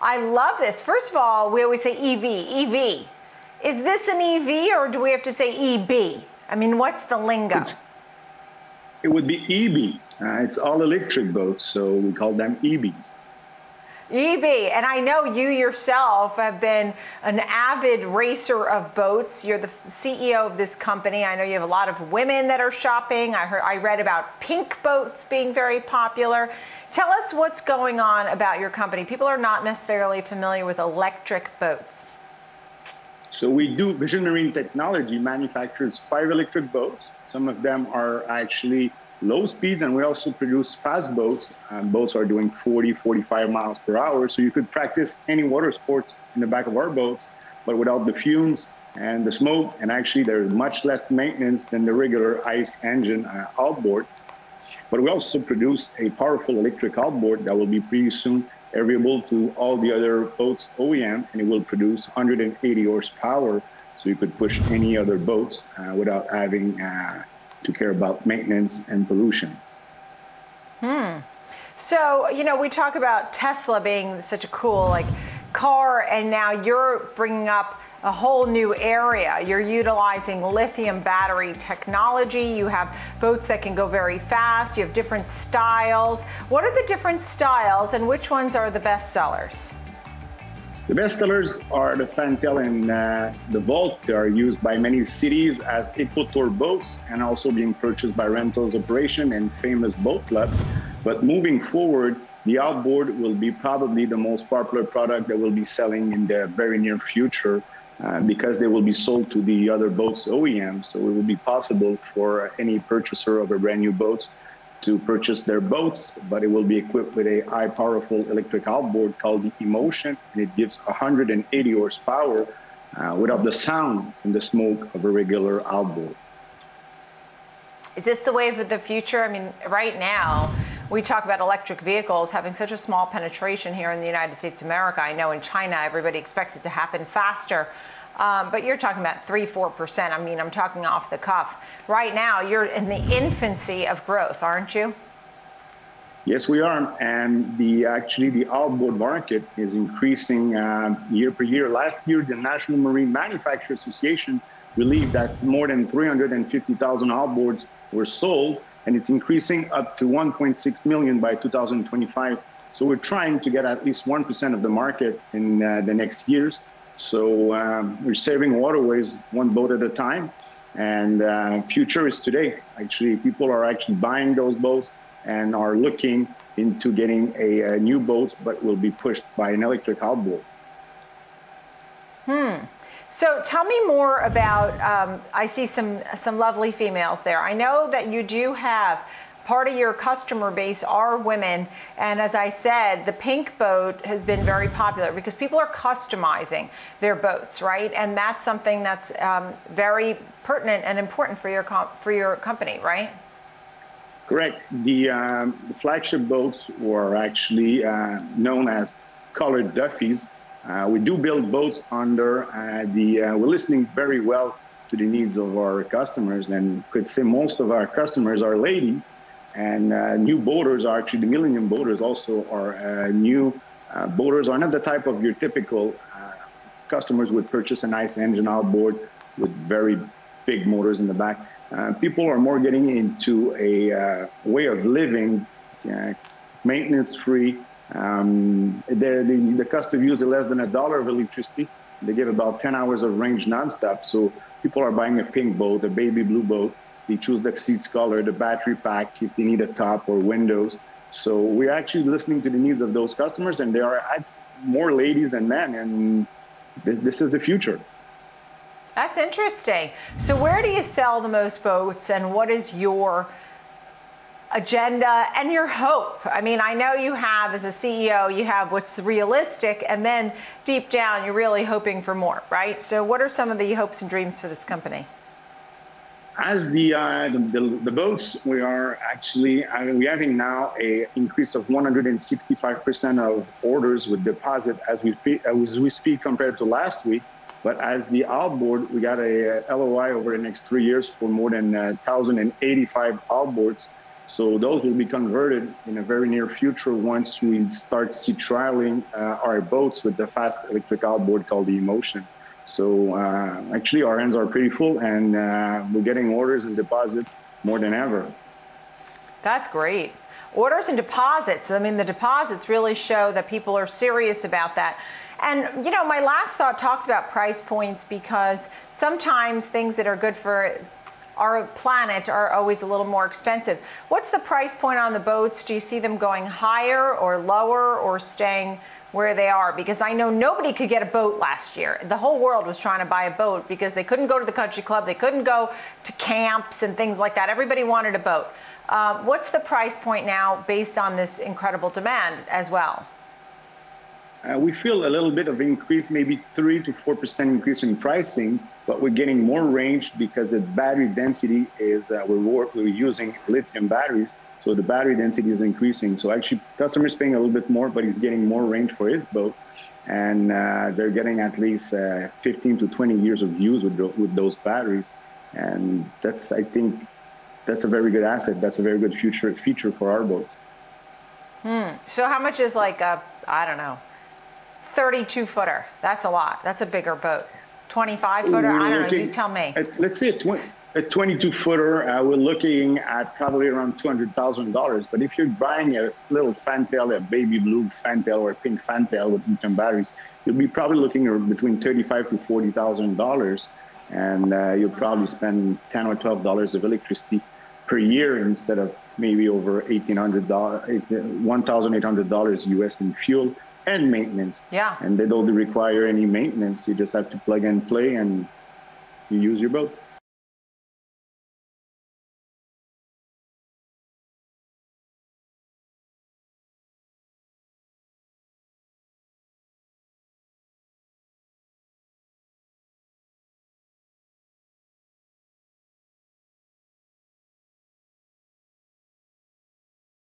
I love this. First of all, we always say EV, EV. Is this an EV or do we have to say EB? I mean, what's the lingo? It's, it would be EB. Uh, it's all electric boats, so we call them EBs. EB, and I know you yourself have been an avid racer of boats. You're the CEO of this company. I know you have a lot of women that are shopping. I heard, I read about pink boats being very popular. Tell us what's going on about your company. People are not necessarily familiar with electric boats. So we do Vision Marine Technology manufactures five electric boats. Some of them are actually low speeds, and we also produce fast boats. Um, boats are doing 40, 45 miles per hour, so you could practice any water sports in the back of our boats, but without the fumes and the smoke. And actually, there's much less maintenance than the regular ICE engine uh, outboard. But we also produce a powerful electric outboard that will be pretty soon available to all the other boats OEM, and it will produce 180 horsepower, so you could push any other boats uh, without having uh, to care about maintenance and pollution. Hmm. So, you know, we talk about Tesla being such a cool like car and now you're bringing up a whole new area. You're utilizing lithium battery technology. You have boats that can go very fast. You have different styles. What are the different styles and which ones are the best sellers? The best sellers are the Fantail and uh, the Volt. They are used by many cities as eco-tour boats and also being purchased by rentals operation and famous boat clubs. But moving forward, the outboard will be probably the most popular product that will be selling in the very near future uh, because they will be sold to the other boats OEMs. So it will be possible for any purchaser of a brand new boat to purchase their boats, but it will be equipped with a high powerful electric outboard called the E-Motion, and it gives 180 horsepower uh, without the sound and the smoke of a regular outboard. Is this the wave of the future? I mean, right now, we talk about electric vehicles having such a small penetration here in the United States of America. I know in China, everybody expects it to happen faster. Um, but you're talking about three, four percent. I mean, I'm talking off the cuff. Right now, you're in the infancy of growth, aren't you? Yes, we are, and the actually the outboard market is increasing uh, year per year. Last year, the National Marine Manufacturers Association believed that more than 350,000 outboards were sold, and it's increasing up to 1.6 million by 2025. So we're trying to get at least 1% of the market in uh, the next years. So um, we're saving waterways one boat at a time. And uh, future is today. Actually, people are actually buying those boats and are looking into getting a, a new boat, but will be pushed by an electric outboard. Hmm. So tell me more about. Um, I see some some lovely females there. I know that you do have part of your customer base are women. And as I said, the pink boat has been very popular because people are customizing their boats, right? And that's something that's um, very pertinent and important for your for your company, right? Correct. The, um, the flagship boats were actually uh, known as colored Duffies. Uh, we do build boats under uh, the. Uh, we're listening very well to the needs of our customers, and could say most of our customers are ladies. And uh, new boaters are actually the Millennium boaters also are uh, new uh, boaters are not the type of your typical uh, customers would purchase a nice engine outboard with very big motors in the back. Uh, people are more getting into a uh, way of living, maintenance free. Um, the, the, customer uses less than a dollar of electricity. They give about 10 hours of range nonstop. So people are buying a pink boat, a baby blue boat, they choose the seats color, the battery pack, if they need a top or windows. So we're actually listening to the needs of those customers, and there are more ladies than men, and this is the future. That's interesting. So where do you sell the most boats, and what is your agenda and your hope? I mean, I know you have, as a CEO, you have what's realistic, and then deep down, you're really hoping for more, right? So what are some of the hopes and dreams for this company? As the, uh, the, the, the, boats, we are actually, I mean, we're having now a increase of 165% of orders with deposit as we, as we speak compared to last week. But as the outboard, we got a, LOI over the next three years for more than uh, 1,085 outboards. So those will be converted in a very near future once we start sea trialing uh, our boats with the fast electric outboard called the E-Motion. So uh, actually, our hands are pretty full, and uh, we're getting orders and deposits more than ever. That's great. Orders and deposits. I mean, the deposits really show that people are serious about that. And, you know, my last thought talks about price points because sometimes things that are good for our planet are always a little more expensive. What's the price point on the boats? Do you see them going higher or lower or staying where they are? Because I know nobody could get a boat last year. The whole world was trying to buy a boat because they couldn't go to the country club, they couldn't go to camps and things like that. Everybody wanted a boat. Uh, what's the price point now based on this incredible demand as well? Uh, we feel a little bit of increase, maybe three to four percent increase in pricing but we're getting more range because the battery density is uh, we're, we're using lithium batteries so the battery density is increasing. So actually customers paying a little bit more but he's getting more range for his boat. And uh, they're getting at least uh, 15 to 20 years of use with, the, with those batteries. And that's i think that's a very good asset. That's a very good future feature for our boats. Hmm. so how much is like a i don't know 32 footer? That's a lot. That's a bigger boat. 25 footer? I don't know. You tell me. Let's say a, tw- a 22 footer, uh, we're looking at probably around $200,000. But if you're buying a little fantail, a baby blue fantail or a pink fantail with lithium batteries, you'll be probably looking at between 35 to $40,000. And uh, you'll probably spend 10 or $12 of electricity per year instead of maybe over $1,800, $1,800 US in fuel and maintenance. Yeah. And they don't require any maintenance. You just have to plug and play and you use your boat.